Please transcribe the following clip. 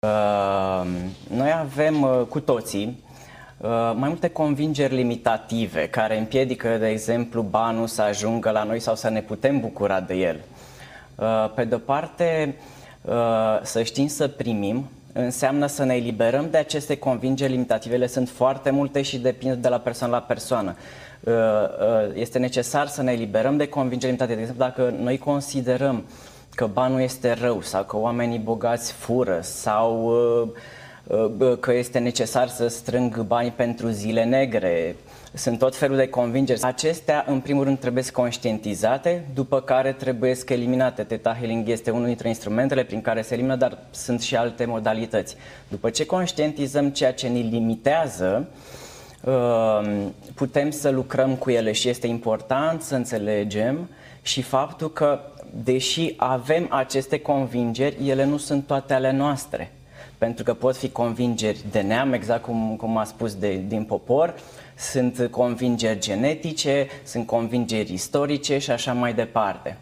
Uh, noi avem uh, cu toții uh, mai multe convingeri limitative care împiedică, de exemplu, banul să ajungă la noi sau să ne putem bucura de el. Pe de-o parte, să știm să primim înseamnă să ne eliberăm de aceste convingeri limitative. Ele sunt foarte multe și depind de la persoană la persoană. Este necesar să ne eliberăm de convingeri limitate. De exemplu, dacă noi considerăm că banul este rău sau că oamenii bogați fură sau uh, uh, că este necesar să strâng bani pentru zile negre. Sunt tot felul de convingeri. Acestea, în primul rând, trebuie conștientizate, după care trebuie eliminate. Teta Healing este unul dintre instrumentele prin care se elimină, dar sunt și alte modalități. După ce conștientizăm ceea ce ne limitează, uh, putem să lucrăm cu ele și este important să înțelegem și faptul că deși avem aceste convingeri, ele nu sunt toate ale noastre. Pentru că pot fi convingeri de neam, exact cum, cum a spus de, din popor, sunt convingeri genetice, sunt convingeri istorice și așa mai departe.